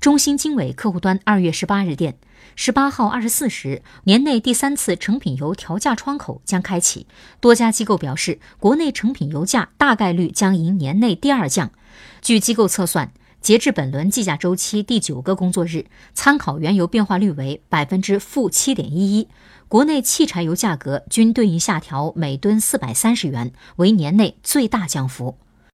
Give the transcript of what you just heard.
中新经纬客户端二月十八日电十八号二十四时年内第三次成品油调价窗口将开启。多家机构表示国内成品油价大概率将迎年内第二降。据机构测算截至本轮计价周期第九个工作日参考原油变化率为百分之负七点一一国内汽柴油价格均对应下调每吨四百三十元为年内最大降幅。